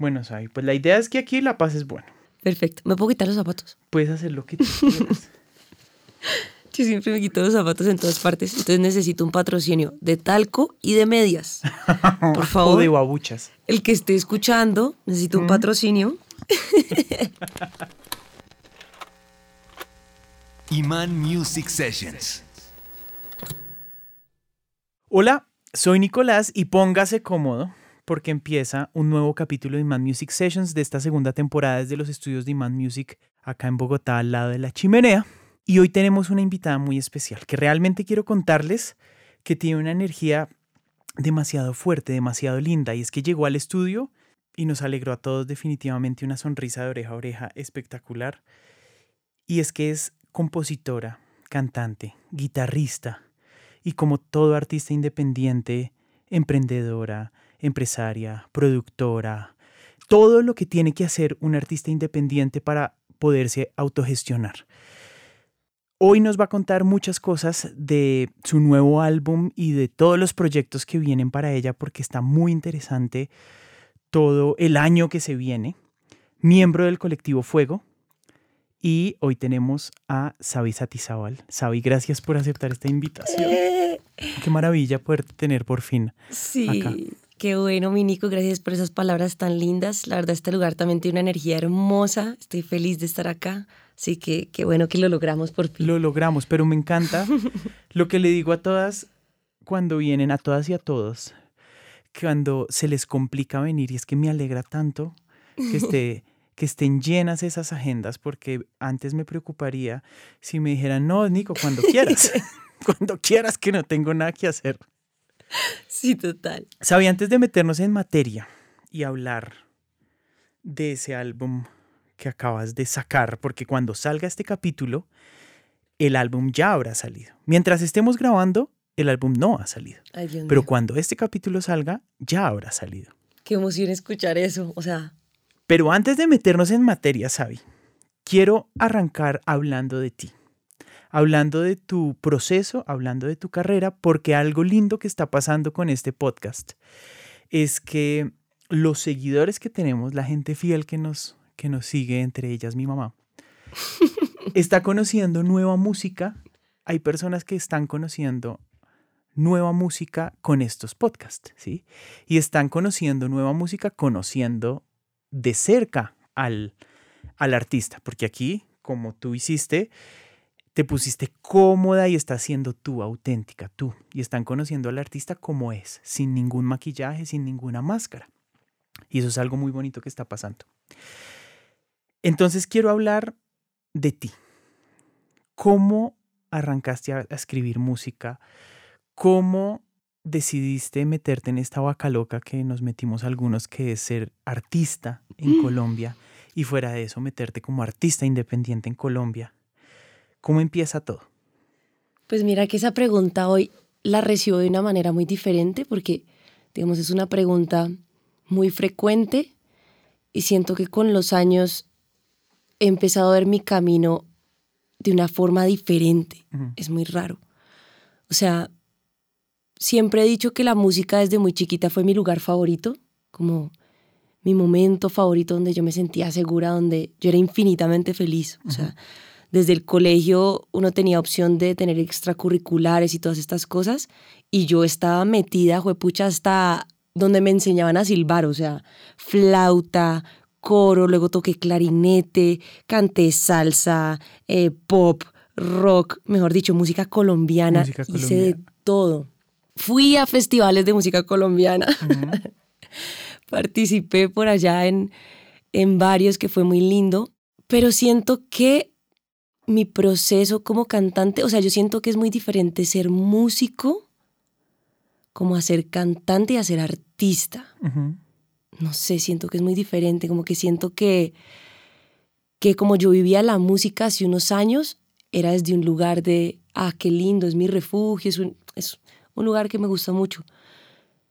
Bueno, Sabi, pues la idea es que aquí la pases bueno. Perfecto. ¿Me puedo quitar los zapatos? Puedes hacer lo que tú quieras. Yo siempre me quito los zapatos en todas partes, entonces necesito un patrocinio de talco y de medias. Por favor. o de babuchas. El que esté escuchando, necesito un patrocinio. Iman Music Sessions. Hola, soy Nicolás y póngase cómodo porque empieza un nuevo capítulo de Iman Music Sessions de esta segunda temporada desde los estudios de Iman Music acá en Bogotá al lado de la chimenea. Y hoy tenemos una invitada muy especial que realmente quiero contarles que tiene una energía demasiado fuerte, demasiado linda y es que llegó al estudio y nos alegró a todos definitivamente una sonrisa de oreja a oreja espectacular. Y es que es compositora, cantante, guitarrista y como todo artista independiente, emprendedora, empresaria, productora, todo lo que tiene que hacer un artista independiente para poderse autogestionar. Hoy nos va a contar muchas cosas de su nuevo álbum y de todos los proyectos que vienen para ella porque está muy interesante todo el año que se viene. Miembro del colectivo Fuego. Y hoy tenemos a Sabi Satizábal. Sabi, gracias por aceptar esta invitación. Eh. Qué maravilla poder tener por fin Sí, acá. Qué bueno, mi Nico. Gracias por esas palabras tan lindas. La verdad, este lugar también tiene una energía hermosa. Estoy feliz de estar acá. Así que qué bueno que lo logramos por fin. Lo logramos, pero me encanta lo que le digo a todas cuando vienen, a todas y a todos, cuando se les complica venir y es que me alegra tanto que, esté, que estén llenas esas agendas porque antes me preocuparía si me dijeran, no, Nico, cuando quieras, cuando quieras que no tengo nada que hacer. Sí, total. Sabi, antes de meternos en materia y hablar de ese álbum que acabas de sacar, porque cuando salga este capítulo, el álbum ya habrá salido. Mientras estemos grabando, el álbum no ha salido. Ay, Pero mío. cuando este capítulo salga, ya habrá salido. Qué emoción escuchar eso. O sea, Pero antes de meternos en materia, Sabi, quiero arrancar hablando de ti. Hablando de tu proceso, hablando de tu carrera, porque algo lindo que está pasando con este podcast es que los seguidores que tenemos, la gente fiel que nos, que nos sigue, entre ellas mi mamá, está conociendo nueva música. Hay personas que están conociendo nueva música con estos podcasts, ¿sí? Y están conociendo nueva música conociendo de cerca al, al artista, porque aquí, como tú hiciste, te pusiste cómoda y estás siendo tú, auténtica, tú. Y están conociendo al artista como es, sin ningún maquillaje, sin ninguna máscara. Y eso es algo muy bonito que está pasando. Entonces quiero hablar de ti. ¿Cómo arrancaste a a escribir música? ¿Cómo decidiste meterte en esta vaca loca que nos metimos algunos, que es ser artista en Colombia? Y fuera de eso, meterte como artista independiente en Colombia. ¿Cómo empieza todo? Pues mira que esa pregunta hoy la recibo de una manera muy diferente porque, digamos, es una pregunta muy frecuente y siento que con los años he empezado a ver mi camino de una forma diferente. Es muy raro. O sea, siempre he dicho que la música desde muy chiquita fue mi lugar favorito, como mi momento favorito donde yo me sentía segura, donde yo era infinitamente feliz. O sea, desde el colegio uno tenía opción de tener extracurriculares y todas estas cosas y yo estaba metida, juepucha, hasta donde me enseñaban a silbar, o sea, flauta, coro, luego toqué clarinete, canté salsa, eh, pop, rock, mejor dicho, música colombiana, Música hice de todo. Fui a festivales de música colombiana, participé por allá en, en varios que fue muy lindo, pero siento que mi proceso como cantante, o sea, yo siento que es muy diferente ser músico como a ser cantante y a ser artista. No sé, siento que es muy diferente, como que siento que, que como yo vivía la música hace unos años, era desde un lugar de, ah, qué lindo, es mi refugio, es un, es un lugar que me gusta mucho.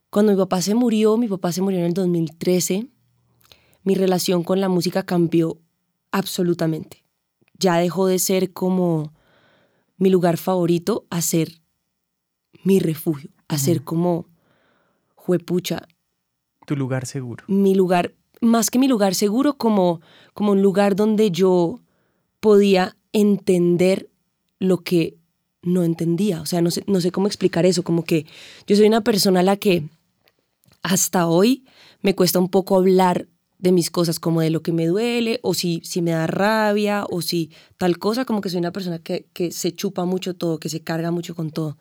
Cuando mi papá se murió, mi papá se murió en el 2013, mi relación con la música cambió absolutamente. Ya dejó de ser como mi lugar favorito a ser mi refugio, a ser como, juepucha, Tu lugar seguro. mi lugar más que mi lugar seguro, como, como un lugar donde yo podía entender lo que no entendía. O sea, no sé, no sé cómo explicar eso, como que yo soy una persona a la que hasta hoy me cuesta un poco hablar de mis cosas, como de lo que me duele, o si, si me da rabia, o si tal cosa, como que soy una persona que, que se chupa mucho todo, que se carga mucho con todo.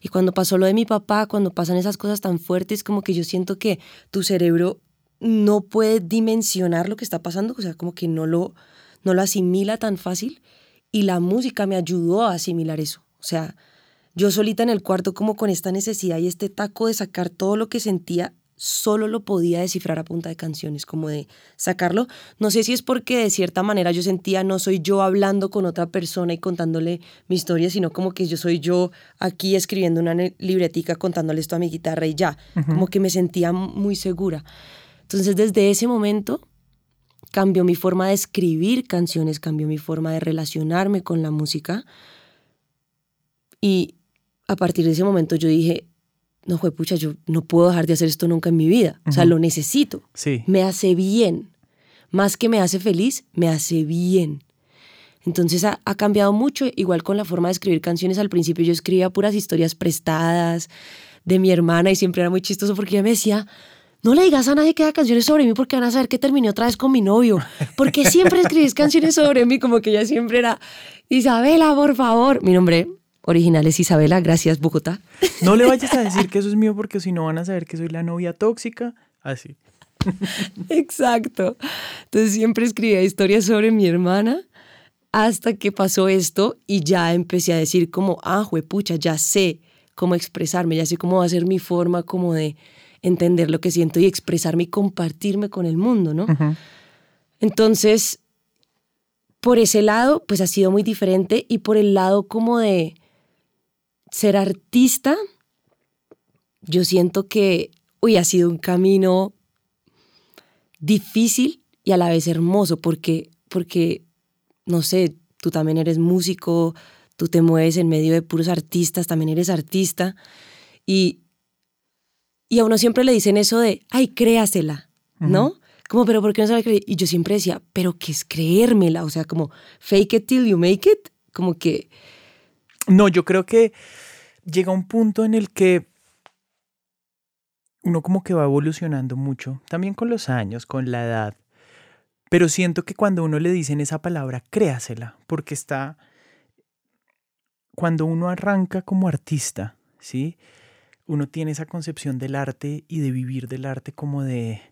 Y cuando pasó lo de mi papá, cuando pasan esas cosas tan fuertes, como que yo siento que tu cerebro no puede dimensionar lo que está pasando, o sea, como que no lo, no lo asimila tan fácil. Y la música me ayudó a asimilar eso. O sea, yo solita en el cuarto como con esta necesidad y este taco de sacar todo lo que sentía, solo lo podía descifrar a punta de canciones, como de sacarlo. No sé si es porque de cierta manera yo sentía no soy yo hablando con otra persona y contándole mi historia, sino como que yo soy yo aquí escribiendo una libretica contándole esto a mi guitarra y ya, como que me sentía muy segura. Entonces desde ese momento cambió mi forma de escribir canciones, cambió mi forma de relacionarme con la música y a partir de ese momento yo dije, no, fue pucha, yo no puedo dejar de hacer esto nunca en mi vida. O sea, lo necesito. Sí. Me hace bien. Más que me hace feliz, me hace bien. Entonces ha, ha, cambiado mucho, igual con la forma de escribir canciones. Al principio yo escribía puras historias prestadas de mi hermana y siempre era muy chistoso porque ella me decía, no le digas a nadie que haga canciones sobre mí porque van a saber que terminé otra vez con mi novio. Porque siempre escribís canciones sobre mí, como que ella siempre era, Isabela, por favor. Mi nombre original es Isabela, gracias Bogotá. No le vayas a decir que eso es mío porque si no van a saber que soy la novia tóxica. Así. Exacto. Entonces siempre escribía historias sobre mi hermana hasta que pasó esto y ya empecé a decir como, ah, pucha, ya sé cómo expresarme, ya sé cómo va a ser mi forma como de entender lo que siento y expresarme y compartirme con el mundo, ¿no? Entonces, por ese lado, pues ha sido muy diferente y por el lado como de ser artista, yo siento que, uy, ha sido un camino difícil y a la vez hermoso porque, porque, no sé, tú también eres músico, tú te mueves en medio de puros artistas, también eres artista y y a uno siempre le dicen eso de, ay, créasela, ¿no? Como, pero ¿por qué no la creer? Y yo siempre decía, pero ¿qué es creérmela? O sea, como, fake it till you make it. Como que... No, yo creo que llega un punto en el que uno como que va evolucionando mucho, también con los años, con la edad. Pero siento que cuando uno le dicen esa palabra, créasela, porque está... Cuando uno arranca como artista, ¿sí? uno tiene esa concepción del arte y de vivir del arte como de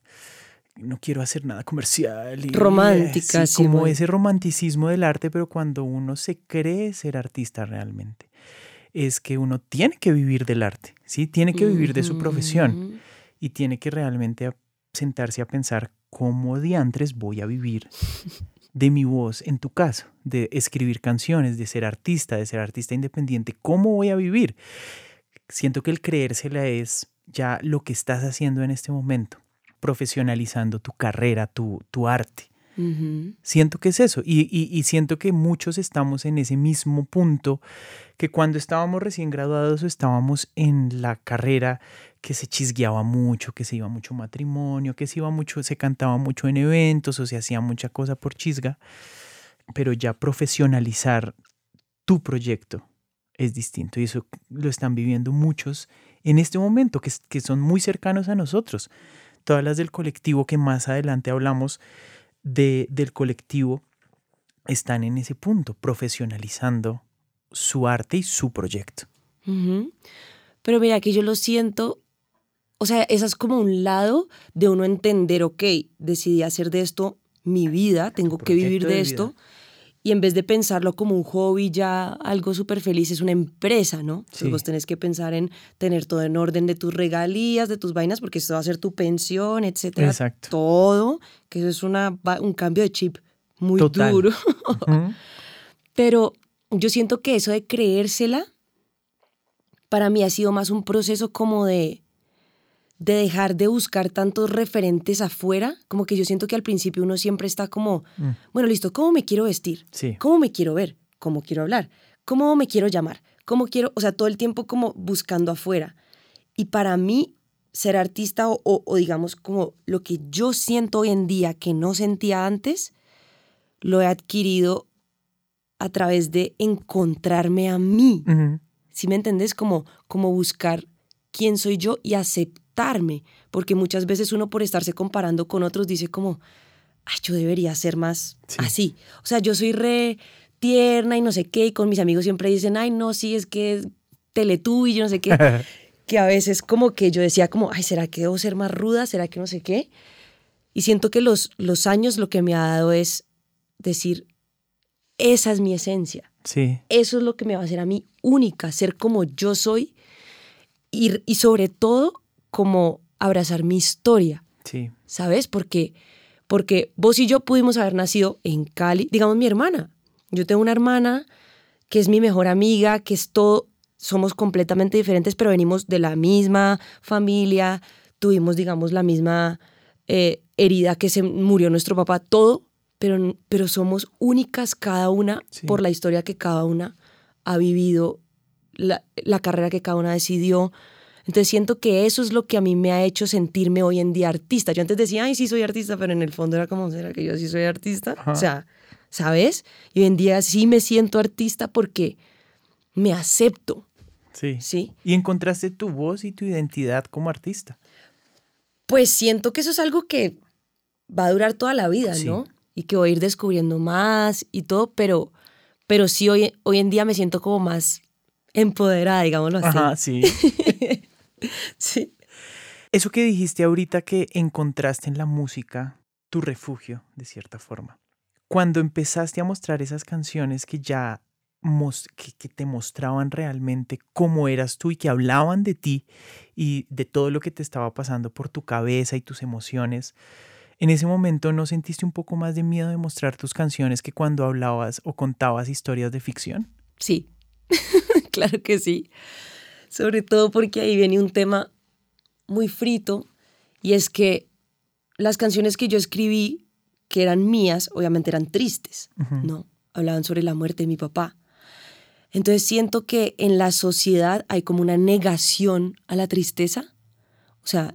no quiero hacer nada comercial. Y, Romántica, sí, Como ese romanticismo del arte, pero cuando uno se cree ser artista realmente, es que uno tiene que vivir del arte, ¿sí? Tiene que vivir de su profesión y tiene que realmente sentarse a pensar cómo diantres voy a vivir de mi voz en tu caso, de escribir canciones, de ser artista, de ser artista independiente, ¿cómo voy a vivir? siento que el creérsela es ya lo que estás haciendo en este momento, profesionalizando tu carrera, tu, tu arte. Siento que es eso y, y, siento que muchos estamos en ese mismo punto que cuando estábamos recién graduados o estábamos en la carrera que se chisgueaba mucho, que se iba mucho matrimonio, que se iba mucho, se cantaba mucho en eventos o se hacía mucha cosa por chisga, pero ya profesionalizar tu proyecto, es distinto y eso lo están viviendo muchos en este momento que, que son muy cercanos a nosotros. Todas las del colectivo que más adelante hablamos de, del colectivo están en ese punto, profesionalizando su arte y su proyecto. Pero mira, que yo lo siento, o sea, eso es como un lado de uno entender, ok, decidí hacer de esto mi vida, tengo que vivir de, esto y en vez de pensarlo como un hobby ya algo súper feliz, es una empresa, ¿no? Sí. vos tenés que pensar en tener todo en orden de tus regalías, de tus vainas, porque esto va a ser tu pensión, etcétera. Exacto. Todo, que eso es una, un cambio de chip muy duro. Pero yo siento que eso de creérsela, para mí ha sido más un proceso como de de dejar de buscar tantos referentes afuera, como que yo siento que al principio uno siempre está como, mm. bueno, listo, ¿cómo me quiero vestir? ¿Cómo me quiero ver? ¿Cómo quiero hablar? ¿Cómo me quiero llamar? ¿Cómo quiero, o sea, todo el tiempo como buscando afuera? Y para mí, ser artista o, o, digamos como lo que yo siento hoy en día que no sentía antes, lo he adquirido a través de encontrarme a mí. ¿Sí me entendés? Como, como buscar quién soy yo y porque muchas veces uno por estarse comparando con otros dice como, ay, yo debería ser más así. O sea, yo soy re tierna y no sé qué, y con mis amigos siempre dicen, ay, no, sí, es que Teletubby y yo no sé qué. que a veces como que yo decía como, ay, ¿será que debo ser más ruda? ¿Será que no sé qué? Y siento que los, los años lo que me ha dado es decir, esa es mi esencia. Sí. Eso es lo que me va a hacer a mí única, ser como yo soy y, y sobre todo como abrazar mi historia. Sí. ¿Sabes? Porque, porque vos y yo pudimos haber nacido en Cali, digamos mi hermana. Yo tengo una hermana que es mi mejor amiga, que es todo, somos completamente diferentes, pero venimos de la misma familia, tuvimos, digamos, la misma eh, herida que se murió nuestro papá, todo, pero, pero somos únicas cada una por la historia que cada una ha vivido, la, la carrera que cada una decidió. Entonces siento que eso es lo que a mí me ha hecho sentirme hoy en día artista. Yo antes decía, ay, sí soy artista, pero en el fondo era como, ¿será que yo sí soy artista? O sea, ¿sabes? Y hoy en día sí me siento artista porque me acepto. Sí. Sí. Y encontraste tu voz y tu identidad como artista. Pues siento que eso es algo que va a durar toda la vida, Sí. ¿no? Y que voy a ir descubriendo más y todo, pero, pero sí hoy, hoy en día me siento como más empoderada, digámoslo así. Ajá, sí. Sí. Eso que dijiste ahorita que encontraste en la música tu refugio, de cierta forma. Cuando empezaste a mostrar esas canciones que ya que, que te mostraban realmente cómo eras tú y que hablaban de ti y de todo lo que te estaba pasando por tu cabeza y tus emociones, en ese momento no sentiste un poco más de miedo de mostrar tus canciones que cuando hablabas o contabas historias de ficción? Sí, claro que sí. Sobre todo porque ahí viene un tema muy frito y es que las canciones que yo escribí, que eran mías, obviamente eran tristes, ¿no? Hablaban sobre la muerte de mi papá. Entonces siento que en la sociedad hay como una negación a la tristeza. O sea,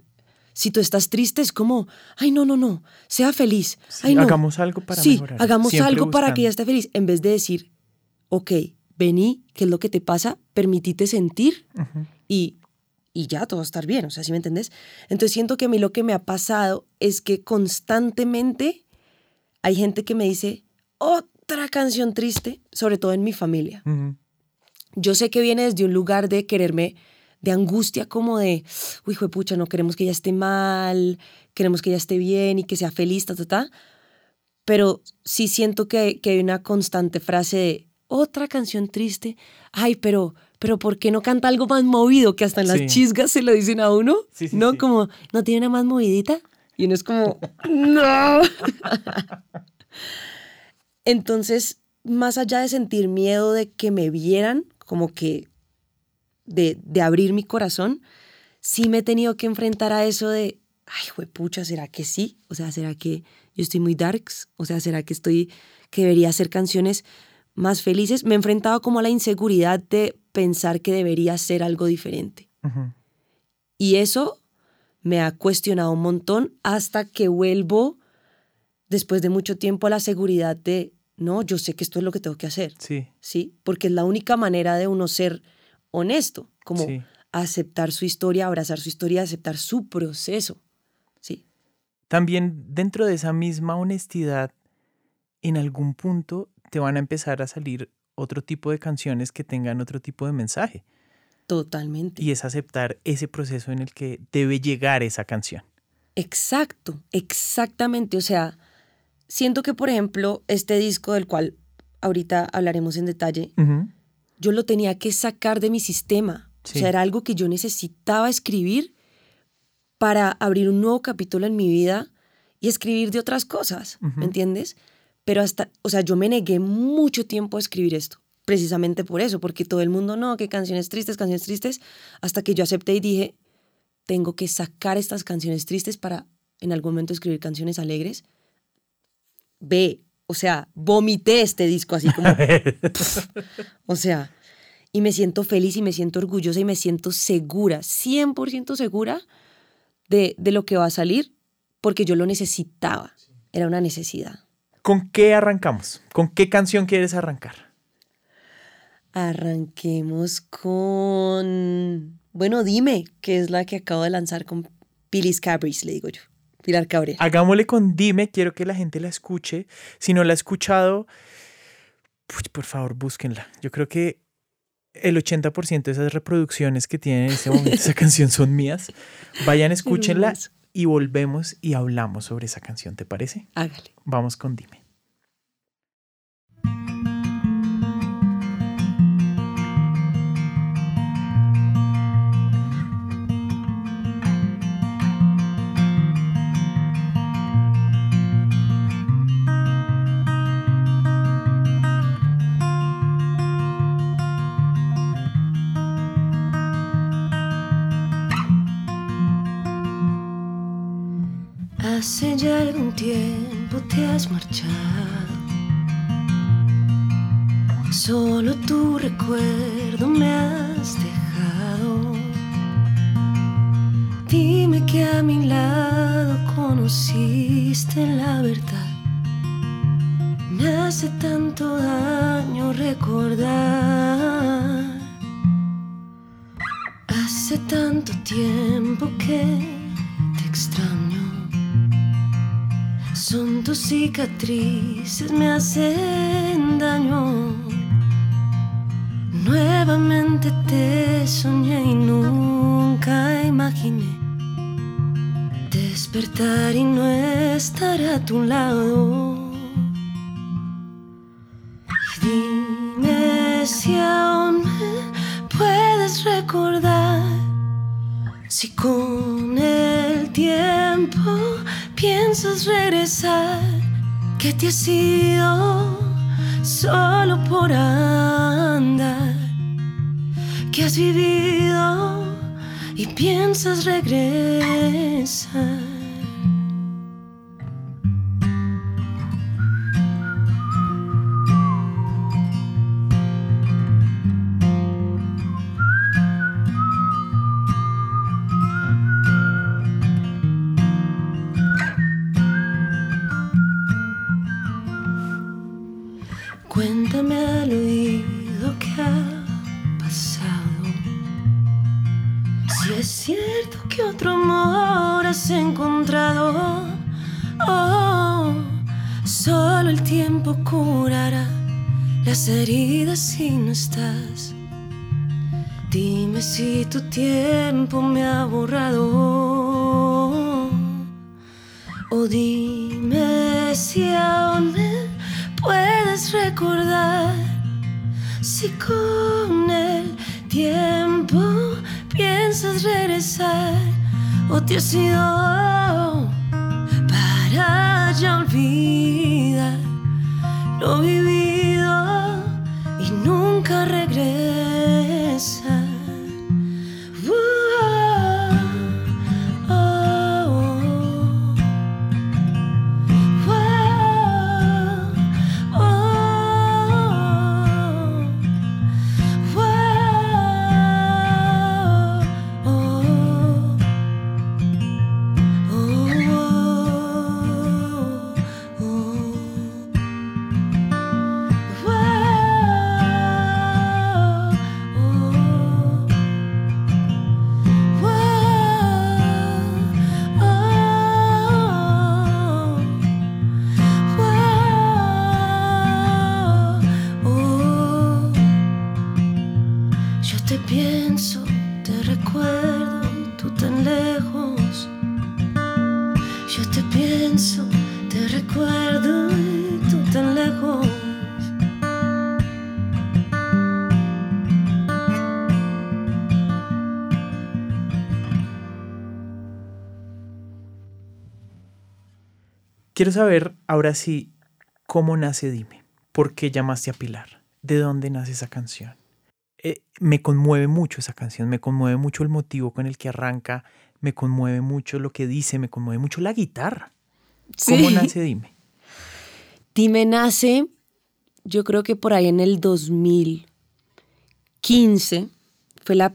si tú estás triste es como, ay, no, no, no, sea feliz. Sí, ay, no. hagamos algo para sí, mejorar. hagamos Siempre algo para que ella esté feliz. En vez de decir, ok, vení, ¿qué es lo que te pasa? Permitite sentir y, y ya todo va a estar bien, o sea, ¿sí me entendés? Entonces siento que a mí lo que me ha pasado es que constantemente hay gente que me dice, otra canción triste, sobre todo en mi familia. Yo sé que viene desde un lugar de quererme, de angustia, como de, uy, hijo de pucha, no queremos que ella esté mal, queremos que ella esté bien y que sea feliz, ta, ta, ta. Pero sí siento que, que hay una constante frase de, otra canción triste, ay, pero, pero ¿por qué no canta algo más movido? Que hasta en Sí. las chisgas se lo dicen a uno, Sí, sí, ¿no? sí. Como, ¿no tiene una más movidita? Y uno es como, no. Entonces, más allá de sentir miedo de que me vieran, como que de, de abrir mi corazón, sí me he tenido que enfrentar a eso de, ay, pucha, ¿será que sí? O sea, ¿será que yo estoy muy darks? O sea, ¿será que estoy, que debería hacer canciones más felices? Me he enfrentado como a la inseguridad de pensar que debería ser algo diferente. Y eso me ha cuestionado un montón hasta que vuelvo después de mucho tiempo a la seguridad de, no, yo sé que esto es lo que tengo que hacer, Sí. ¿sí? Porque es la única manera de uno ser honesto, como Sí. aceptar su historia, abrazar su historia, aceptar su proceso, ¿sí? También dentro de esa misma honestidad, en algún punto te van a empezar a salir otro tipo de canciones que tengan otro tipo de mensaje. Totalmente. Y es aceptar ese proceso en el que debe llegar esa canción. Exacto, exactamente. O sea, siento que, por ejemplo, este disco del cual ahorita hablaremos en detalle, yo lo tenía que sacar de mi sistema. Sí. O sea, era algo que yo necesitaba escribir para abrir un nuevo capítulo en mi vida y escribir de otras cosas. ¿me entiendes? Pero hasta, o sea, yo me negué mucho tiempo a escribir esto, precisamente por eso, porque todo el mundo, no, que canciones tristes, canciones tristes, hasta que yo acepté y dije, tengo que sacar estas canciones tristes para en algún momento escribir canciones alegres. Ve, o sea, vomité este disco así como o sea, y me siento feliz y me siento orgullosa y me siento segura, 100% segura de, de lo que va a salir porque yo lo necesitaba. Era una necesidad. ¿Con qué arrancamos? ¿Con qué canción quieres arrancar? Arranquemos con. Bueno, dime, que es la que acabo de lanzar con Pilis Cabris, le digo yo. Pilar Cabrera. Hagámosle con Dime, quiero que la gente la escuche. Si no la ha escuchado, pues, por favor, búsquenla. Yo creo que el 80% de esas reproducciones que tiene en este momento esa canción son mías. Vayan, escúchenla. Y volvemos y hablamos sobre esa canción, ¿te parece? Hágale. Vamos con Dime. Hace ya algún tiempo te has marchado. Solo tu recuerdo me has dejado. Dime que a mi lado conociste la verdad. Me hace tanto daño cicatrices, me hacen daño. Que te has ido solo por andar, que has vivido y piensas regresar. Las heridas si no estás. Dime si tu tiempo me ha borrado. O dime si aún me puedes recordar. Si con el tiempo piensas regresar. O te has ido para ya olvidar lo Quiero saber ahora sí cómo nace Dime. ¿Por qué llamaste a Pilar? ¿De dónde nace esa canción? Eh, me conmueve mucho esa canción, me conmueve mucho el motivo con el que arranca, me conmueve mucho lo que dice, me conmueve mucho la guitarra. ¿Cómo nace Dime? Dime nace, yo creo que por ahí en el 2015 fue la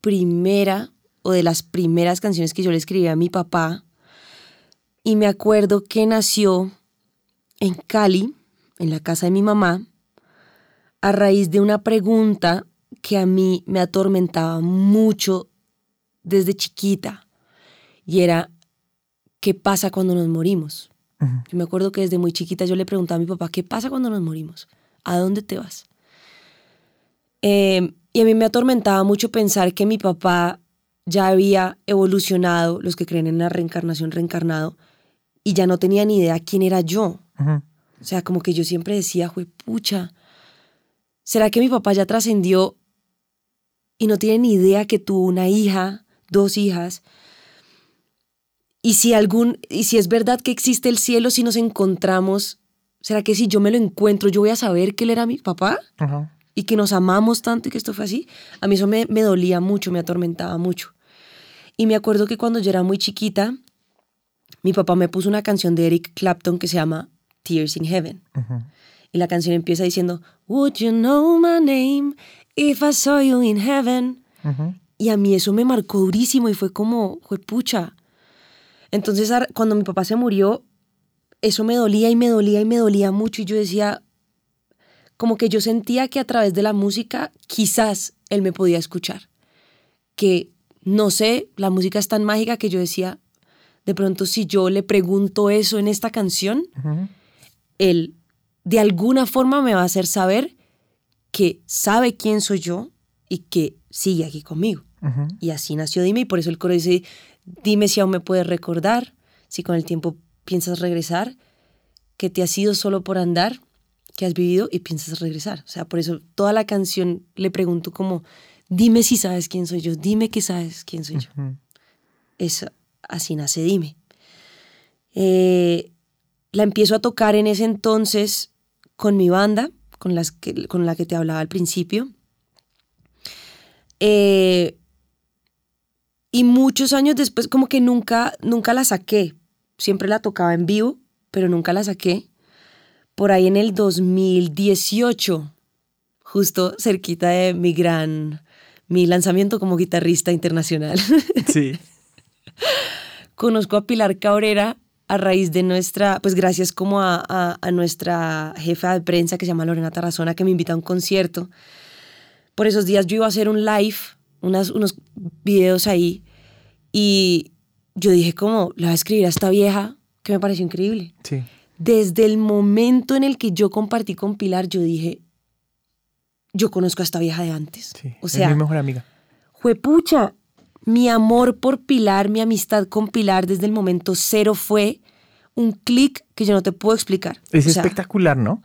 primera o de las primeras canciones que yo le escribí a mi papá. Y me acuerdo que nació en Cali, en la casa de mi mamá, a raíz de una pregunta que a mí me atormentaba mucho desde chiquita. Y era, ¿qué pasa cuando nos morimos? Yo me acuerdo que desde muy chiquita yo le preguntaba a mi papá, ¿qué pasa cuando nos morimos? ¿A dónde te vas? Eh, y a mí me atormentaba mucho pensar que mi papá ya había evolucionado, los que creen en la reencarnación, reencarnado, y ya no tenía ni idea quién era yo. O sea, como que yo siempre decía, pucha, ¿será que mi papá ya trascendió y no tiene ni idea que tuvo una hija, dos hijas? Y si algún, y si es verdad que existe el cielo, si nos encontramos, ¿será que si yo me lo encuentro, yo voy a saber que él era mi papá? Y que nos amamos tanto y que esto fue así. A mí eso me, me dolía mucho, me atormentaba mucho. Y me acuerdo que cuando yo era muy chiquita, mi papá me puso una canción de Eric Clapton que se llama Tears in Heaven. Y la canción empieza diciendo, Would you know my name if I saw you in heaven? Y a mí eso me marcó durísimo y fue como, fue pucha, entonces, cuando mi papá se murió, eso me dolía y me dolía y me dolía mucho y yo decía, como que yo sentía que a través de la música quizás él me podía escuchar. Que no sé, la música es tan mágica que yo decía, de pronto si yo le pregunto eso en esta canción, él de alguna forma me va a hacer saber que sabe quién soy yo y que sigue aquí conmigo. Y así nació Dime y por eso el coro dice, Dime si aún me puedes recordar, si con el tiempo piensas regresar, que te has ido solo por andar, que has vivido y piensas regresar. O sea, por eso toda la canción le pregunto como, dime si sabes quién soy yo, dime que sabes quién soy yo. Es, así nace Dime. Eh, la empiezo a tocar en ese entonces con mi banda, con, las que, con la que te hablaba al principio. Eh, y muchos años después como que nunca, nunca la saqué. Siempre la tocaba en vivo, pero nunca la saqué. Por ahí en el 2018, justo cerquita de mi gran, mi lanzamiento como guitarrista internacional. Sí. Conozco a Pilar Cabrera a raíz de nuestra, pues gracias como a, a, nuestra jefa de prensa que se llama Lorena Tarazona, que me invita a un concierto. Por esos días yo iba a hacer un live, unas, unos videos ahí, y yo dije, como, la voy a escribir a esta vieja, que me pareció increíble. Sí. Desde el momento en el que yo compartí con Pilar, yo dije, yo conozco a esta vieja de antes. Sí, o sea, es mi mejor amiga. pucha, mi amor por Pilar, mi amistad con Pilar desde el momento cero fue un clic que yo no te puedo explicar. Es espectacular, ¿no?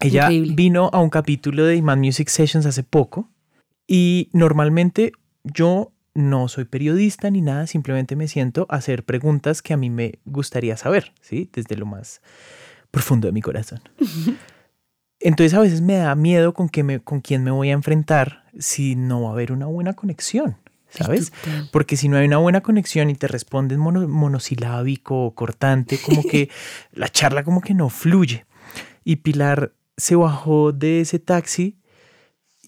Ella vino a un capítulo de Iman Music Sessions hace poco y normalmente yo no soy periodista ni nada, simplemente me siento a hacer preguntas que a mí me gustaría saber, ¿sí? Desde lo más profundo de mi corazón. Entonces a veces me da miedo con, que me, con quién me voy a enfrentar si no va a haber una buena conexión, ¿sabes? Porque si no hay una buena conexión y te respondes monosilábico o cortante, como que la charla como que no fluye. Y Pilar se bajó de ese taxi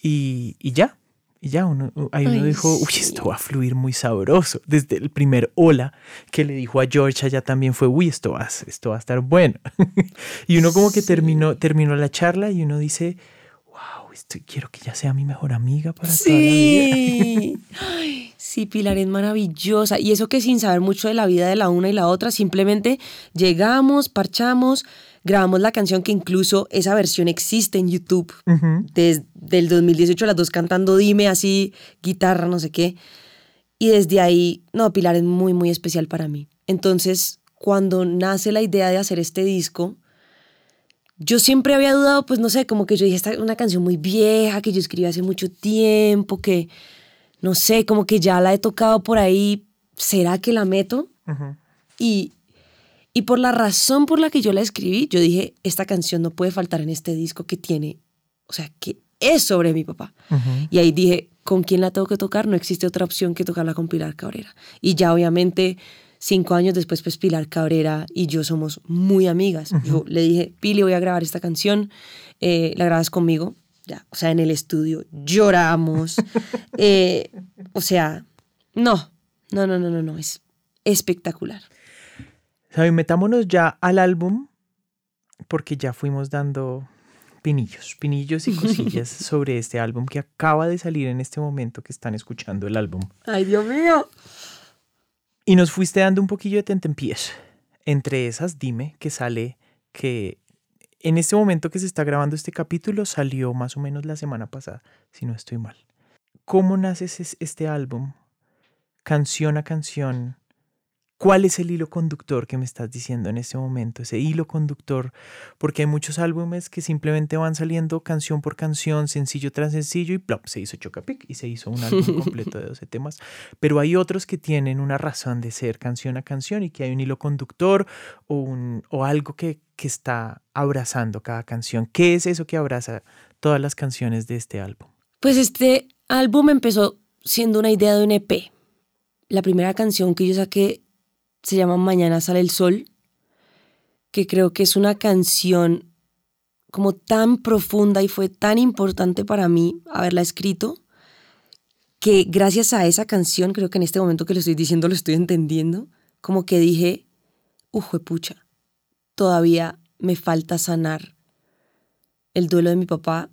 y, y ya, y ya uno, ahí uno dijo, uy, esto va a fluir muy sabroso. Desde el primer hola que le dijo a George allá también fue, uy, esto va, esto va a estar bueno. y uno como que terminó, terminó la charla y uno dice, esto, quiero que ya sea mi mejor amiga para toda la vida. sí, Pilar es maravillosa. Y eso que sin saber mucho de la vida de la una y la otra, simplemente llegamos, parchamos, grabamos la canción que incluso esa versión existe en YouTube. Desde el 2018 las dos cantando Dime así, guitarra, no sé qué. Y desde ahí, no, Pilar es muy, muy especial para mí. Entonces, cuando nace la idea de hacer este disco, yo siempre había dudado, pues no sé, como que yo dije, esta es una canción muy vieja, que yo escribí hace mucho tiempo, que no sé, como que ya la he tocado por ahí, ¿será que la meto? Y y por la razón por la que yo la escribí, yo dije, esta canción no puede faltar en este disco que tiene, o sea, que es sobre mi papá. Y ahí dije, ¿con quién la tengo que tocar? No existe otra opción que tocarla con Pilar Cabrera. Y ya obviamente, cinco años después, pues Pilar Cabrera y yo somos muy amigas. Yo le dije, Pili, voy a grabar esta canción, eh, la grabas conmigo. Ya, o sea, en el estudio lloramos. Eh, o sea, no, No, no, no, no, no, es espectacular. Sabi, metámonos ya al álbum porque ya fuimos dando pinillos, pinillos y cosillas sobre este álbum que acaba de salir en este momento que están escuchando el álbum. Ay, Dios mío. Y nos fuiste dando un poquillo de tentempiés. Entre esas, dime que sale que en este momento que se está grabando este capítulo salió más o menos la semana pasada, si no estoy mal. ¿Cómo nace este álbum? Canción a canción. ¿Cuál es el hilo conductor que me estás diciendo en este momento? Ese hilo conductor, porque hay muchos álbumes que simplemente van saliendo canción por canción, sencillo tras sencillo y plop, se hizo Chocapic y se hizo un álbum completo de 12 temas. Pero hay otros que tienen una razón de ser canción a canción y que hay un hilo conductor o, un, o algo que, que está abrazando cada canción. ¿Qué es eso que abraza todas las canciones de este álbum? Pues este álbum empezó siendo una idea de un EP. La primera canción que yo saqué se llama Mañana sale el sol, que creo que es una canción como tan profunda y fue tan importante para mí haberla escrito, que gracias a esa canción, creo que en este momento que lo estoy diciendo lo estoy entendiendo, como que dije, ujo pucha, todavía me falta sanar el duelo de mi papá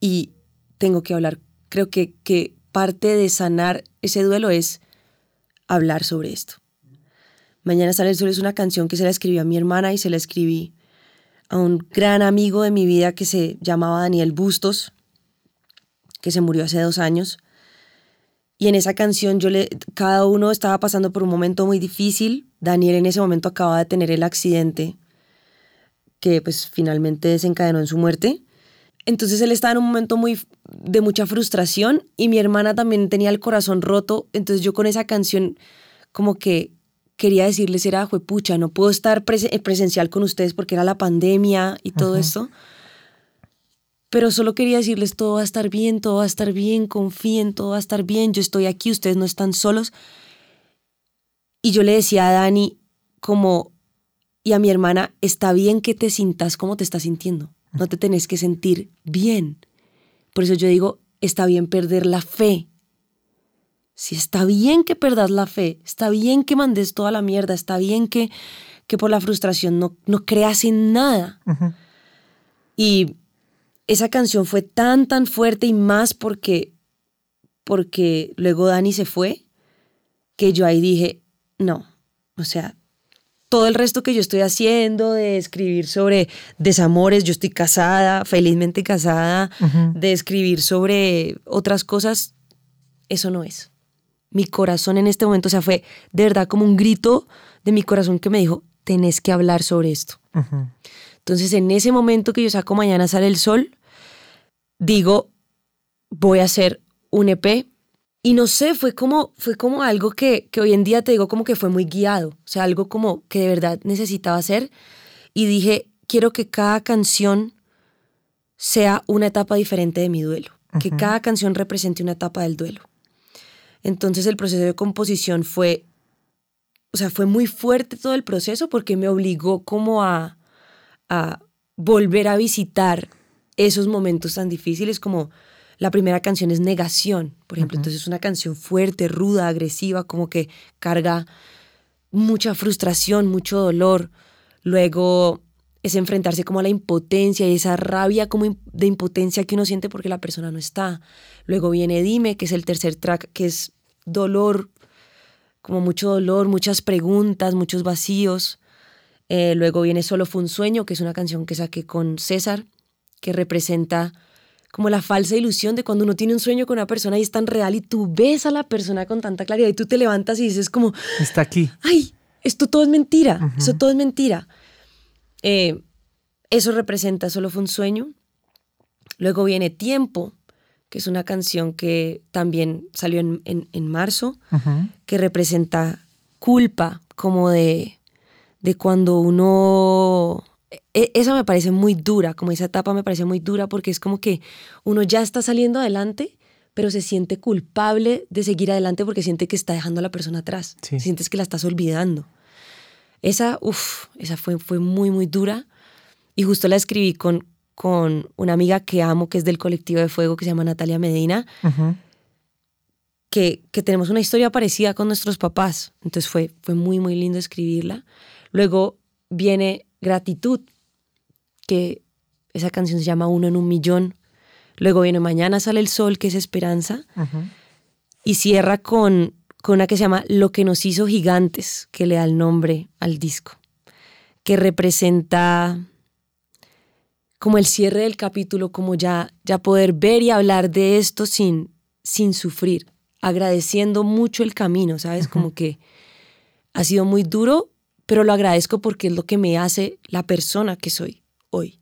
y tengo que hablar. Creo que, que parte de sanar ese duelo es hablar sobre esto. Mañana sale el sol es una canción que se la escribí a mi hermana y se la escribí a un gran amigo de mi vida que se llamaba Daniel Bustos, que se murió hace dos años. Y en esa canción yo le, cada uno estaba pasando por un momento muy difícil. Daniel en ese momento acaba de tener el accidente que pues finalmente desencadenó en su muerte. Entonces él estaba en un momento muy de mucha frustración y mi hermana también tenía el corazón roto. Entonces yo con esa canción como que quería decirles era, pucha, no puedo estar prese presencial con ustedes porque era la pandemia y todo -huh. esto. Pero solo quería decirles todo va a estar bien, todo va a estar bien, confíen, todo va a estar bien, yo estoy aquí, ustedes no están solos. Y yo le decía a Dani como y a mi hermana, está bien que te sintas como te estás sintiendo, no te tenés que sentir bien. Por eso yo digo, está bien perder la fe. Si está bien que perdas la fe, está bien que mandes toda la mierda, está bien que, que por la frustración no, no creas en nada. Uh -huh. Y esa canción fue tan, tan fuerte y más porque, porque luego Dani se fue, que yo ahí dije, no, o sea, todo el resto que yo estoy haciendo, de escribir sobre desamores, yo estoy casada, felizmente casada, uh -huh. de escribir sobre otras cosas, eso no es. Mi corazón en este momento, o sea, fue de verdad como un grito de mi corazón que me dijo, tenés que hablar sobre esto. Uh -huh. Entonces, en ese momento que yo saco Mañana sale el sol, digo, voy a hacer un EP y no sé, fue como, fue como algo que, que hoy en día te digo como que fue muy guiado, o sea, algo como que de verdad necesitaba hacer. Y dije, quiero que cada canción sea una etapa diferente de mi duelo, uh -huh. que cada canción represente una etapa del duelo. Entonces el proceso de composición fue, o sea, fue muy fuerte todo el proceso porque me obligó como a, a volver a visitar esos momentos tan difíciles como la primera canción es Negación, por ejemplo. Uh -huh. Entonces es una canción fuerte, ruda, agresiva, como que carga mucha frustración, mucho dolor. Luego es enfrentarse como a la impotencia y esa rabia como de impotencia que uno siente porque la persona no está. Luego viene Dime, que es el tercer track, que es dolor, como mucho dolor, muchas preguntas, muchos vacíos. Eh, luego viene Solo fue un sueño, que es una canción que saqué con César, que representa como la falsa ilusión de cuando uno tiene un sueño con una persona y es tan real y tú ves a la persona con tanta claridad y tú te levantas y dices como... Está aquí. Ay, esto todo es mentira, uh -huh. eso todo es mentira. Eh, eso representa Solo fue un sueño. Luego viene Tiempo, que es una canción que también salió en, en, en marzo, uh -huh. que representa culpa, como de, de cuando uno esa me parece muy dura, como esa etapa me parece muy dura porque es como que uno ya está saliendo adelante, pero se siente culpable de seguir adelante porque siente que está dejando a la persona atrás, sí. sientes que la estás olvidando. Esa, uff, esa fue, fue muy, muy dura y justo la escribí con, con una amiga que amo, que es del colectivo de fuego, que se llama Natalia Medina. Uh -huh. que, que, tenemos una historia parecida con nuestros papás. Entonces fue, fue muy, muy lindo escribirla. Luego viene Gratitud, que esa canción se llama Uno en un Millón. Luego viene Mañana sale el sol, que es Esperanza. Y cierra con, con una que se llama Lo que nos hizo gigantes, que le da el nombre al disco, que representa como el cierre del capítulo, como ya, ya poder ver y hablar de esto sin, sin sufrir, agradeciendo mucho el camino, ¿sabes? Como que ha sido muy duro, pero lo agradezco porque es lo que me hace la persona que soy hoy.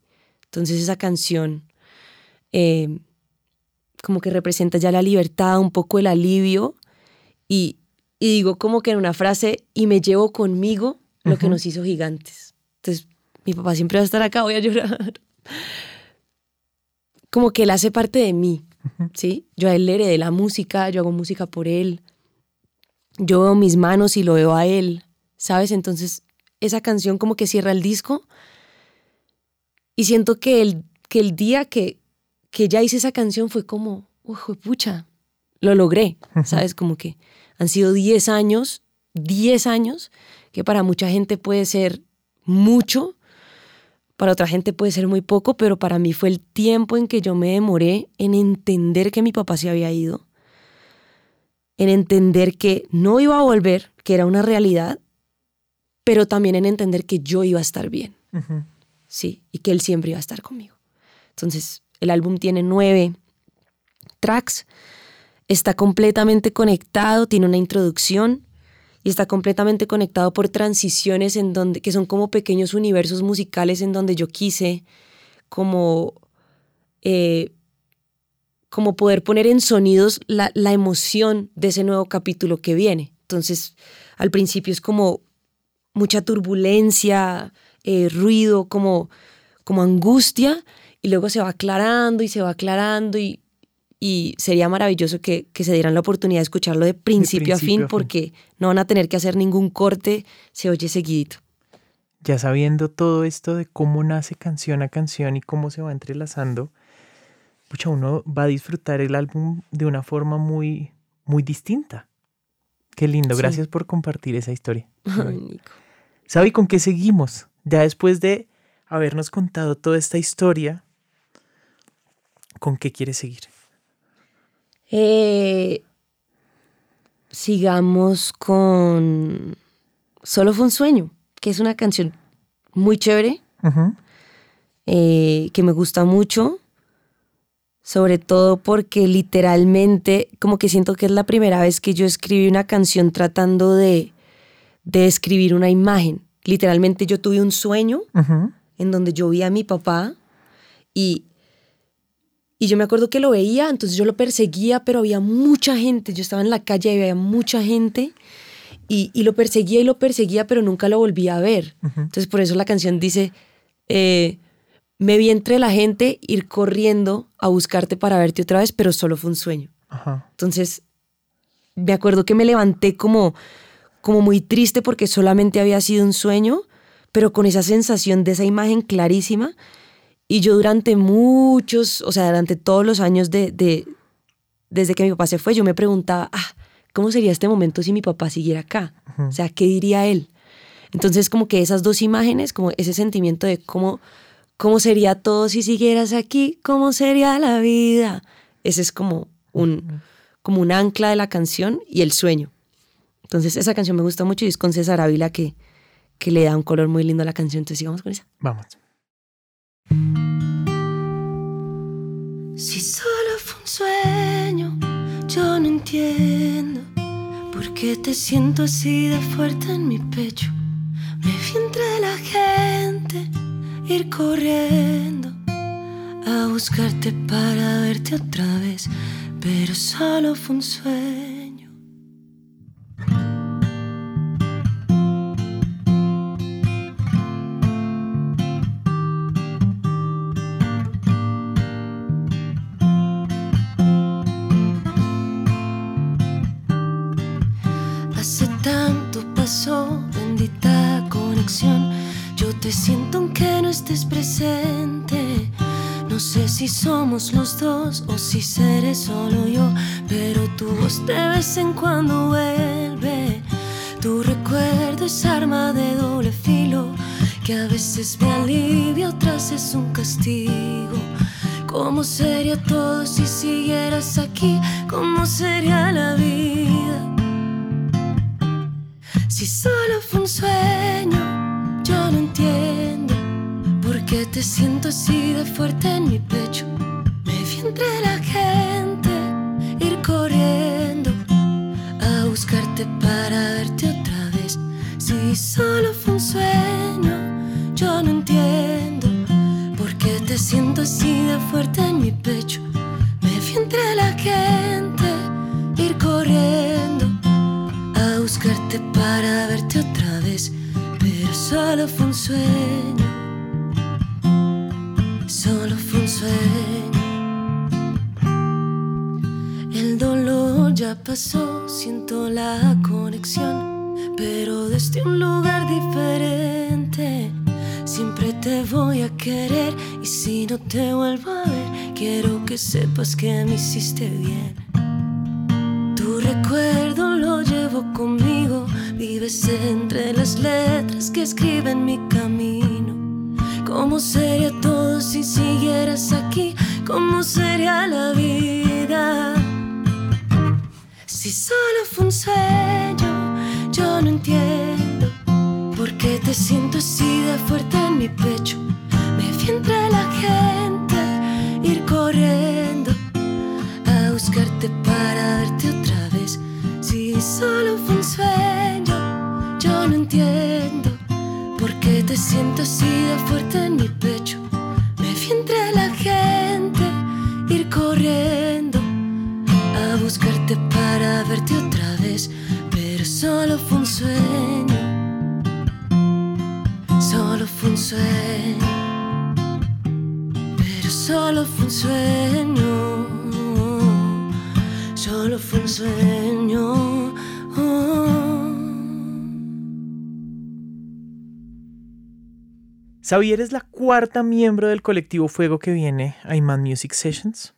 Entonces esa canción eh, como que representa ya la libertad, un poco el alivio y, y, digo como que en una frase, y me llevo conmigo lo que nos hizo gigantes. Entonces mi papá siempre va a estar acá, voy a llorar como que él hace parte de mí, ¿sí? Yo a él le heredé la música, yo hago música por él, yo veo mis manos y lo veo a él, ¿sabes? Entonces esa canción como que cierra el disco y siento que el, que el día que, que ya hice esa canción fue como, uy, pucha, lo logré, ¿sabes? Como que han sido 10 años, 10 años, que para mucha gente puede ser mucho, para otra gente puede ser muy poco, pero para mí fue el tiempo en que yo me demoré en entender que mi papá se había ido, en entender que no iba a volver, que era una realidad, pero también en entender que yo iba a estar bien, sí, y que él siempre iba a estar conmigo. Entonces, el álbum tiene nueve tracks, está completamente conectado, tiene una introducción, y está completamente conectado por transiciones en donde, que son como pequeños universos musicales en donde yo quise como, eh, como poder poner en sonidos la, la emoción de ese nuevo capítulo que viene. Entonces, al principio es como mucha turbulencia, eh, ruido, como, como angustia, y luego se va aclarando y se va aclarando y y sería maravilloso que, se dieran la oportunidad de escucharlo de principio, a fin porque no van a tener que hacer ningún corte, se oye seguidito. Ya sabiendo todo esto de cómo nace canción a canción y cómo se va entrelazando, pucha, uno va a disfrutar el álbum de una forma muy, muy distinta. Qué lindo, gracias por compartir esa historia. Ay, con qué seguimos? Ya después de habernos contado toda esta historia, ¿con qué quieres seguir? Eh, sigamos con Solo fue un sueño, que es una canción muy chévere, eh, que me gusta mucho, sobre todo porque literalmente como que siento que es la primera vez que yo escribí una canción tratando de, de escribir una imagen. Literalmente yo tuve un sueño en donde yo vi a mi papá y y yo me acuerdo que lo veía, entonces yo lo perseguía, pero había mucha gente. Yo estaba en la calle y había mucha gente. Y, y lo perseguía y lo perseguía, pero nunca lo volvía a ver. Entonces por eso la canción dice, eh, me vi entre la gente ir corriendo a buscarte para verte otra vez, pero solo fue un sueño. Entonces me acuerdo que me levanté como, como muy triste porque solamente había sido un sueño, pero con esa sensación de esa imagen clarísima y yo durante muchos, o sea, durante todos los años de, de, desde que mi papá se fue, yo me preguntaba, ah, ¿cómo sería este momento si mi papá siguiera acá? O sea, ¿qué diría él? Entonces, como que esas dos imágenes, como ese sentimiento de cómo, cómo sería todo si siguieras aquí, cómo sería la vida. Ese es como un, como un ancla de la canción y el sueño. Entonces, esa canción me gusta mucho y es con César Ávila que, que le da un color muy lindo a la canción. Entonces, sigamos con esa. Vamos. Si solo fue un sueño, yo no entiendo por qué te siento así de fuerte en mi pecho. Me vi entre la gente ir corriendo a buscarte para verte otra vez, pero solo fue un sueño. Te siento aunque no estés presente. No sé si somos los dos o si seré solo yo, pero tu voz de vez en cuando vuelve. Tu recuerdo es arma de doble filo, que a veces me alivia, otras es un castigo. ¿Cómo sería todo si siguieras aquí? ¿Cómo sería la vida? Si solo fue un sueño, qué te siento así de fuerte en mi pecho. Me vi entre la gente ir corriendo a buscarte para verte otra vez. Si solo fue un sueño, yo no entiendo por qué te siento así de fuerte en mi pecho. Me vi entre la gente ir corriendo a buscarte para verte otra vez, pero solo fue un sueño, El dolor ya pasó, siento la conexión, pero desde un lugar diferente. Siempre te voy a querer y si no te vuelvo a ver, quiero que sepas que me hiciste bien. Tu recuerdo lo llevo conmigo, vives entre las letras que escriben mi camino. ¿Cómo sería todo si siguieras aquí? ¿Cómo sería la vida? Si solo fue un sueño, yo no entiendo por qué te siento así de fuerte en mi pecho. Me vi entre la gente ir corriendo a buscarte para verte otra vez. Si solo fue un sueño, yo no entiendo siento así de fuerte en mi pecho. Me vi entre la gente ir corriendo a buscarte para verte otra vez, pero solo fue un sueño, solo fue un sueño, pero solo fue un sueño, solo fue un sueño. Xavier es la cuarta miembro del colectivo Fuego que viene a Iman Music Sessions.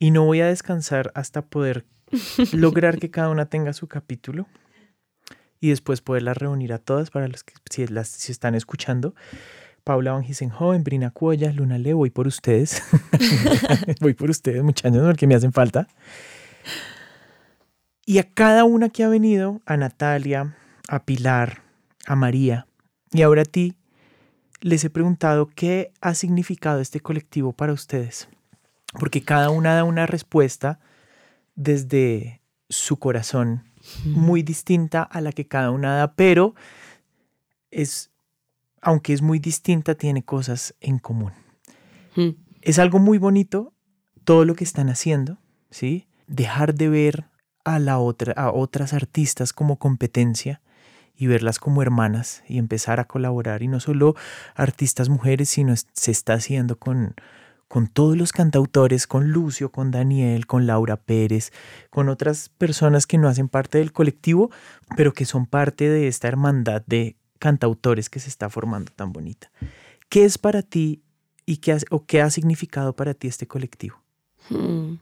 Y no voy a descansar hasta poder lograr que cada una tenga su capítulo y después poderlas reunir a todas para los que si, las, si están escuchando. Paula Van Gisenhoven, Brina Cuoya, Luna Le, voy por ustedes. voy por ustedes, muchachos, porque me hacen falta. Y a cada una que ha venido, a Natalia, a Pilar, a María y ahora a ti, les he preguntado qué ha significado este colectivo para ustedes. Porque cada una da una respuesta desde su corazón muy distinta a la que cada una da, pero es, aunque es muy distinta, tiene cosas en común. Mm. Es algo muy bonito todo lo que están haciendo, ¿sí? Dejar de ver a la otra, a otras artistas como competencia y verlas como hermanas y empezar a colaborar y no solo artistas mujeres, sino se está haciendo con con todos los cantautores, con Lucio, con Daniel, con Laura Pérez, con otras personas que no hacen parte del colectivo, pero que son parte de esta hermandad de cantautores que se está formando tan bonita. ¿Qué es para ti y qué, has- o qué ha significado para ti este colectivo? Mm.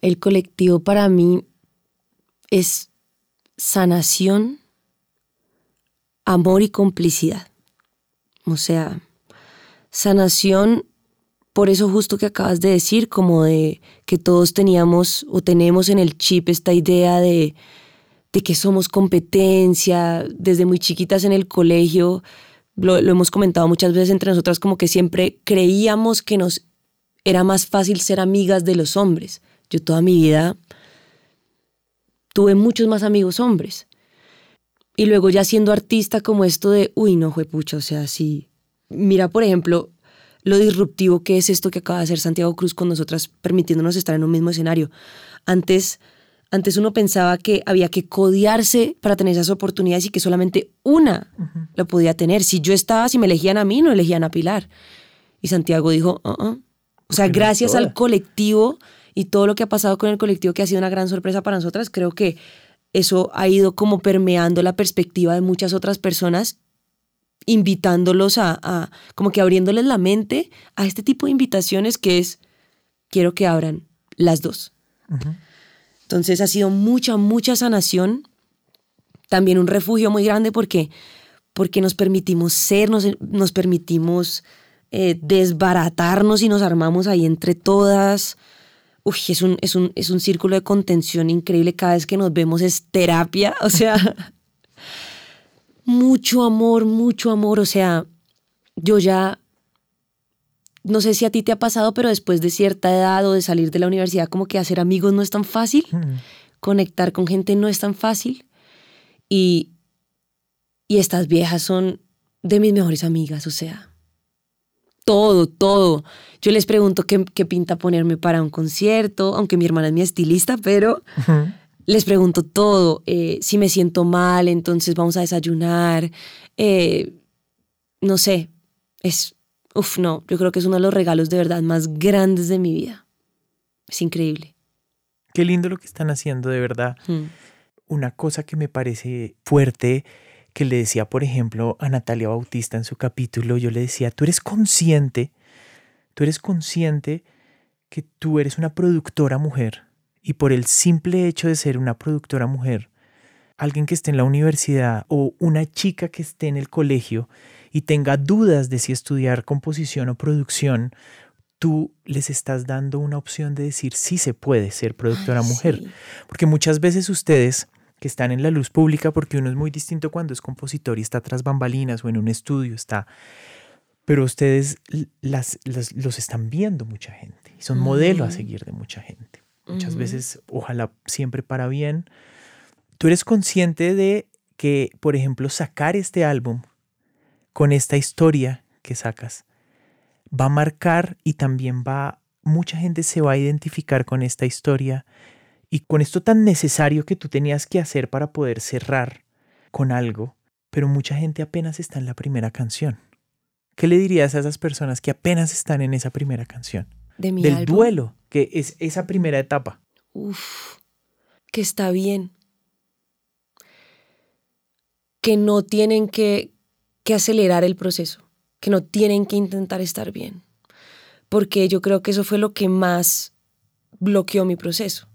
El colectivo para mí es sanación, amor y complicidad. O sea, sanación por eso justo que acabas de decir, como de que todos teníamos o tenemos en el chip esta idea de, de que somos competencia, desde muy chiquitas en el colegio, lo, lo hemos comentado muchas veces entre nosotras, como que siempre creíamos que nos era más fácil ser amigas de los hombres. Yo toda mi vida tuve muchos más amigos hombres. Y luego ya siendo artista como esto de, uy, no, juepucha, o sea, sí. Mira, por ejemplo, lo disruptivo que es esto que acaba de hacer Santiago Cruz con nosotras, permitiéndonos estar en un mismo escenario. Antes, antes uno pensaba que había que codearse para tener esas oportunidades y que solamente una lo podía tener. Si yo estaba, si me elegían a mí, no elegían a Pilar. Y Santiago dijo, "Uh, uh". o sea, Porque no gracias al colectivo y todo lo que ha pasado con el colectivo, que ha sido una gran sorpresa para nosotras, creo que eso ha ido como permeando la perspectiva de muchas otras personas invitándolos a, a, como que abriéndoles la mente a este tipo de invitaciones que es, quiero que abran las dos. Entonces ha sido mucha, mucha sanación, también un refugio muy grande porque, porque nos permitimos ser, nos, nos permitimos eh, desbaratarnos y nos armamos ahí entre todas. Uy, es un, es, un, es un círculo de contención increíble. Cada vez que nos vemos es terapia. O sea, mucho amor, mucho amor. O sea, yo ya, no sé si a ti te ha pasado, pero después de cierta edad o de salir de la universidad, como que hacer amigos no es tan fácil. Conectar con gente no es tan fácil. Y, y estas viejas son de mis mejores amigas. O sea, todo, todo. Yo les pregunto qué, pinta ponerme para un concierto, aunque mi hermana es mi estilista, pero les pregunto todo. Eh, si me siento mal, entonces vamos a desayunar. Eh, no sé, es, uff, no, yo creo que es uno de los regalos de verdad más grandes de mi vida. Es increíble. Qué lindo lo que están haciendo, de verdad. Una cosa que me parece fuerte que le decía, por ejemplo, a Natalia Bautista en su capítulo, yo le decía, tú eres consciente, tú eres consciente que tú eres una productora mujer y por el simple hecho de ser una productora mujer, alguien que esté en la universidad o una chica que esté en el colegio y tenga dudas de si estudiar composición o producción, tú les estás dando una opción de decir sí se puede ser productora mujer. Porque muchas veces ustedes que están en la luz pública, porque uno es muy distinto cuando es compositor y está tras bambalinas o en un estudio, está... Pero ustedes las, los están viendo mucha gente y son modelo a seguir de mucha gente. Muchas veces, ojalá siempre para bien. Tú eres consciente de que, por ejemplo, sacar este álbum con esta historia que sacas va a marcar y también va, mucha gente se va a identificar con esta historia y con esto tan necesario que tú tenías que hacer para poder cerrar con algo, pero mucha gente apenas está en la primera canción. ¿Qué le dirías a esas personas que apenas están en esa primera canción? De mi Del duelo, que es esa primera etapa. Uf, que está bien. Que no tienen que, que acelerar el proceso, que no tienen que intentar estar bien. Porque yo creo que eso fue lo que más bloqueó mi proceso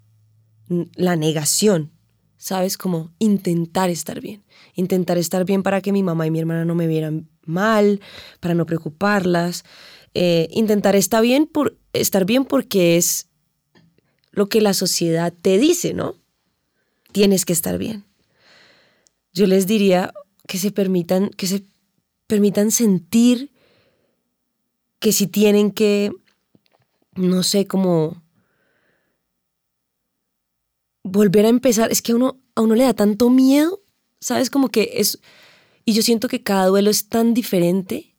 la negación, ¿sabes? Como intentar estar bien. Intentar estar bien para que mi mamá y mi hermana no me vieran mal, para no preocuparlas. Eh, intentar estar bien, por, estar bien porque es lo que la sociedad te dice, ¿no? Tienes que estar bien. Yo les diría que se permitan, que se permitan sentir que si tienen que, no sé, como volver a empezar, es que a uno, a uno le da tanto miedo, ¿sabes? Como que es, y yo siento que cada duelo es tan diferente.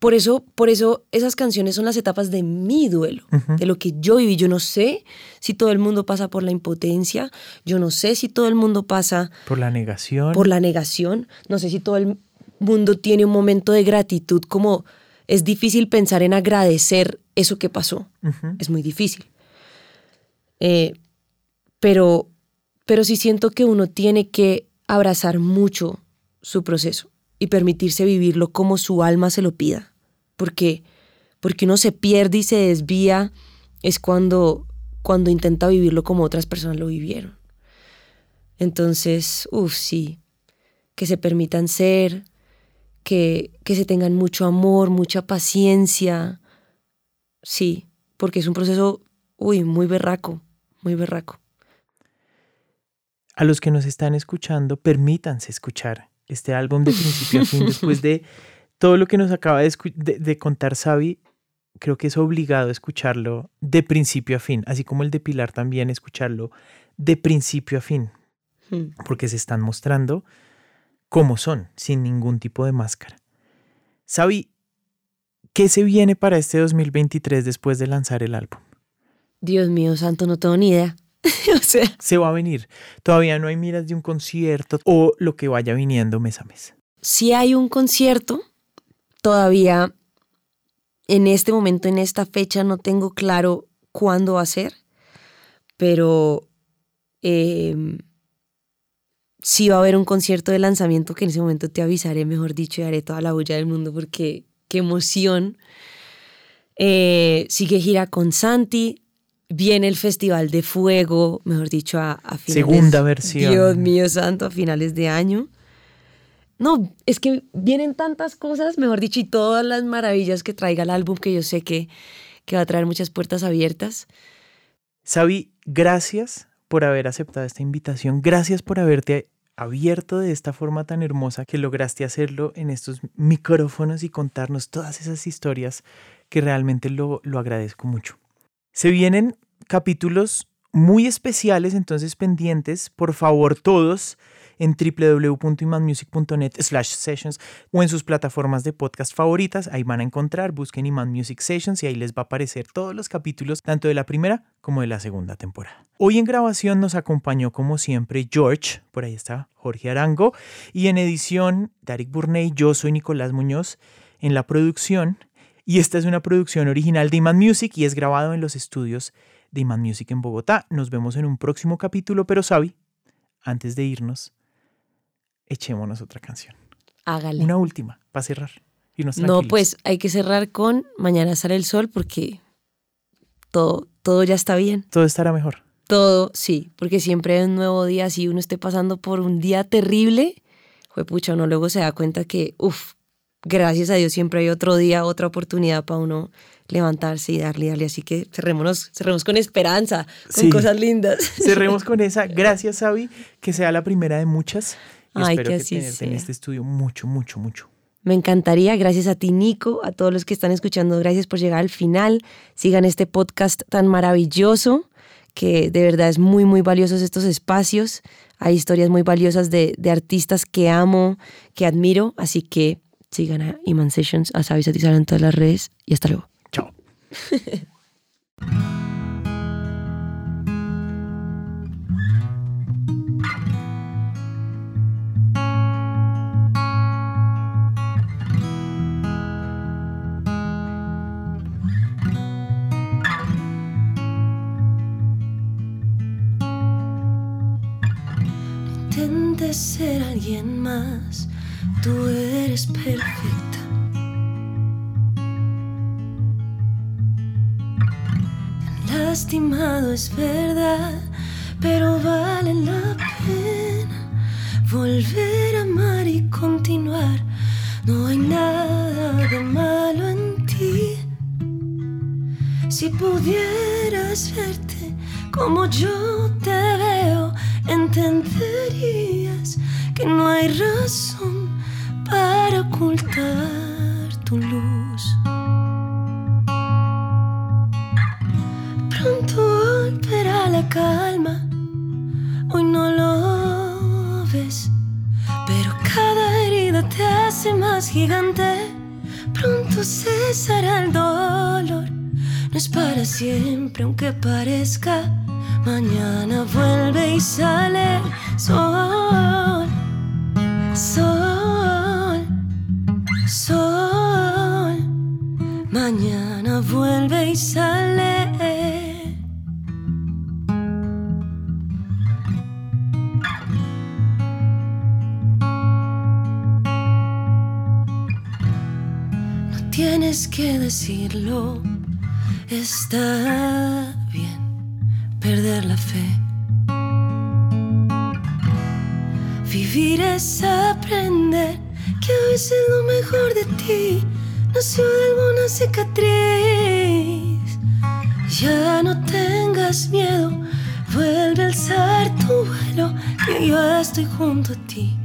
Por eso, por eso esas canciones son las etapas de mi duelo, de lo que yo viví. Yo no sé si todo el mundo pasa por la impotencia, yo no sé si todo el mundo pasa por la negación. Por la negación, no sé si todo el mundo tiene un momento de gratitud, como es difícil pensar en agradecer eso que pasó, es muy difícil. Eh, pero, pero sí siento que uno tiene que abrazar mucho su proceso y permitirse vivirlo como su alma se lo pida. Porque, porque uno se pierde y se desvía es cuando, cuando intenta vivirlo como otras personas lo vivieron. Entonces, uff, sí, que se permitan ser, que, que se tengan mucho amor, mucha paciencia. Sí, porque es un proceso, uy, muy berraco, muy berraco a los que nos están escuchando, permítanse escuchar este álbum de principio a fin después de todo lo que nos acaba de, contar Xavi. Creo que es obligado escucharlo de principio a fin, así como el de Pilar también escucharlo de principio a fin, hmm. porque se están mostrando cómo son, sin ningún tipo de máscara. Xavi, ¿qué se viene para este 2023 después de lanzar el álbum? Dios mío, santo, no tengo ni idea. Se va a venir. Todavía no hay miras de un concierto o lo que vaya viniendo mes a mes. Si hay un concierto, todavía en este momento, en esta fecha, no tengo claro cuándo va a ser, pero em, sí va a haber un concierto de lanzamiento que en ese momento te avisaré, mejor dicho, y haré toda la bulla del mundo porque qué emoción. Eh, sigue gira con Santi, viene el Festival de Fuego, mejor dicho, a, a finales. Segunda versión. Dios mío santo, a finales de año. No, es que vienen tantas cosas, mejor dicho, y todas las maravillas que traiga el álbum que yo sé que, que va a traer muchas puertas abiertas. Sabi, gracias por haber aceptado esta invitación. Gracias por haberte abierto de esta forma tan hermosa que lograste hacerlo en estos micrófonos y contarnos todas esas historias que realmente lo, lo agradezco mucho. Se vienen capítulos muy especiales, entonces pendientes, por favor todos en www.imanmusic.net slash sessions o en sus plataformas de podcast favoritas. Ahí van a encontrar, busquen Iman Music Sessions y ahí les va a aparecer todos los capítulos, tanto de la primera como de la segunda temporada. Hoy en grabación nos acompañó como siempre George, por ahí está Jorge Arango, y en edición Darik Burney, yo soy Nicolás Muñoz, en la producción, y esta es una producción original de Iman Music y es grabado en los estudios de Iman Music en Bogotá. Nos vemos en un próximo capítulo, pero Sabi, antes de irnos, echémonos otra canción. Hágale. Una última, para cerrar. Irnos No, pues hay que cerrar con Mañana sale el sol porque todo, todo ya está bien. Todo estará mejor. Todo, sí, porque siempre hay un nuevo día. Si uno esté pasando por un día terrible, fue pucha, uno luego se da cuenta que, uff, gracias a Dios siempre hay otro día, otra oportunidad para uno levantarse y darle, darle. Así que cerrémonos, cerremos con esperanza, con Sí. cosas lindas. Cerremos con esa. Gracias, Sabi, que sea la primera de muchas. Y Ay, espero que que, así tenerte en este estudio mucho, mucho, mucho. Me encantaría, gracias a ti Nico, a todos los que están escuchando, gracias por llegar al final. Sigan este podcast tan maravilloso, que de verdad es muy, muy valiosos estos espacios. Hay historias muy valiosas de, de artistas que amo, que admiro, así que sigan a Iman Sessions, a Sabi Satizar en todas las redes y hasta luego. Chao. ser alguien más, tú eres perfecta. Lastimado es verdad, pero vale la pena volver a amar y continuar. No hay nada de malo en ti. Si pudieras verte como yo te veo, entenderías que no hay razón para ocultar tu luz. Pronto volverá la calma, hoy no lo ves, pero cada herida te hace más gigante. Pronto cesará el dolor, no es para siempre aunque parezca. Mañana vuelve y sale sol, sol, vuelve y sale. No tienes que decirlo, está bien perder la fe. Vivir es aprender que a veces lo mejor de ti nació de alguna cicatriz. Ya no tengas miedo, vuelve a alzar tu vuelo, que yo estoy junto a ti.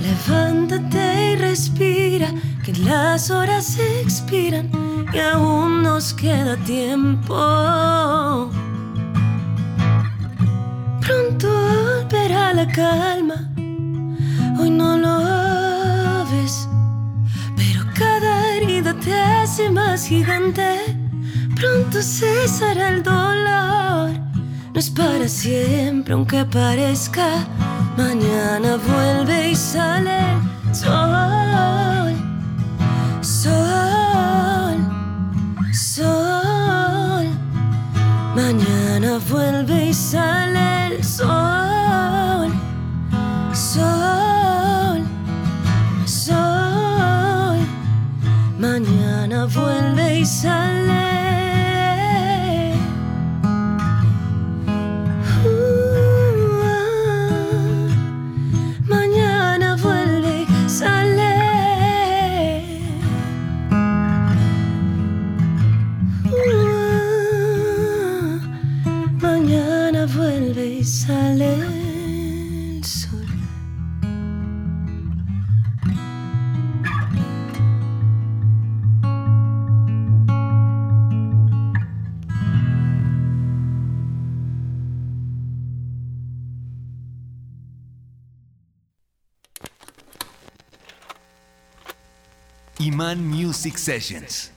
Levántate y respira, que las horas se expiran y aún nos queda tiempo. Pronto volverá la calma, hoy no lo gigante. Pronto cesará el dolor, no es para siempre aunque parezca. Mañana vuelve y sale el sol, sol, sol. Mañana vuelve y sale el sol. 살 Iman Music Sessions.